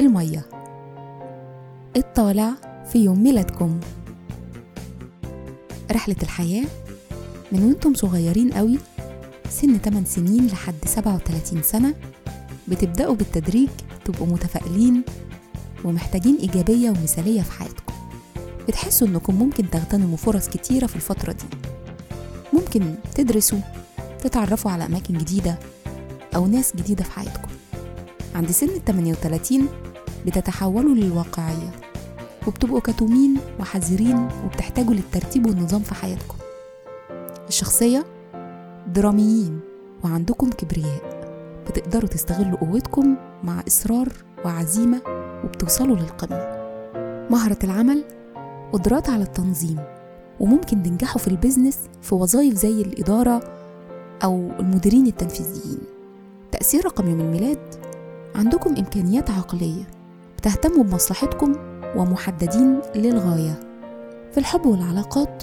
المية. الطالع في يوم ميلادكم. رحلة الحياة من وأنتم صغيرين قوي سن 8 سنين لحد 37 سنة بتبدأوا بالتدريج تبقوا متفائلين ومحتاجين إيجابية ومثالية في حياتكم. بتحسوا إنكم ممكن تغتنموا فرص كتيرة في الفترة دي. ممكن تدرسوا تتعرفوا على أماكن جديدة أو ناس جديدة في حياتكم. عند سن ال 38 بتتحولوا للواقعية. وبتبقوا كتومين وحذرين وبتحتاجوا للترتيب والنظام في حياتكم. الشخصية دراميين وعندكم كبرياء. بتقدروا تستغلوا قوتكم مع إصرار وعزيمة وبتوصلوا للقمة. مهرة العمل قدرات على التنظيم. وممكن تنجحوا في البيزنس في وظائف زي الإدارة أو المديرين التنفيذيين. تأثير رقم يوم الميلاد عندكم إمكانيات عقلية بتهتموا بمصلحتكم ومحددين للغاية. في الحب والعلاقات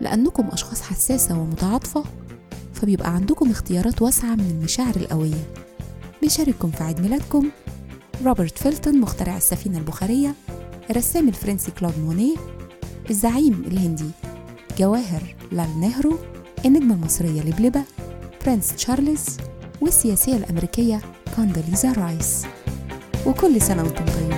لأنكم أشخاص حساسة ومتعاطفة فبيبقى عندكم اختيارات واسعة من المشاعر القوية. بيشارككم في عيد ميلادكم روبرت فولتون مخترع السفينة البخارية الرسام الفرنسي كلود مونيه الزعيم الهندي جواهر لال نهرو النجمة المصرية لبلبة برنس تشارلز والسياسية الأمريكية كوندوليزا رايس. وكل سنة وأنتم طيبين.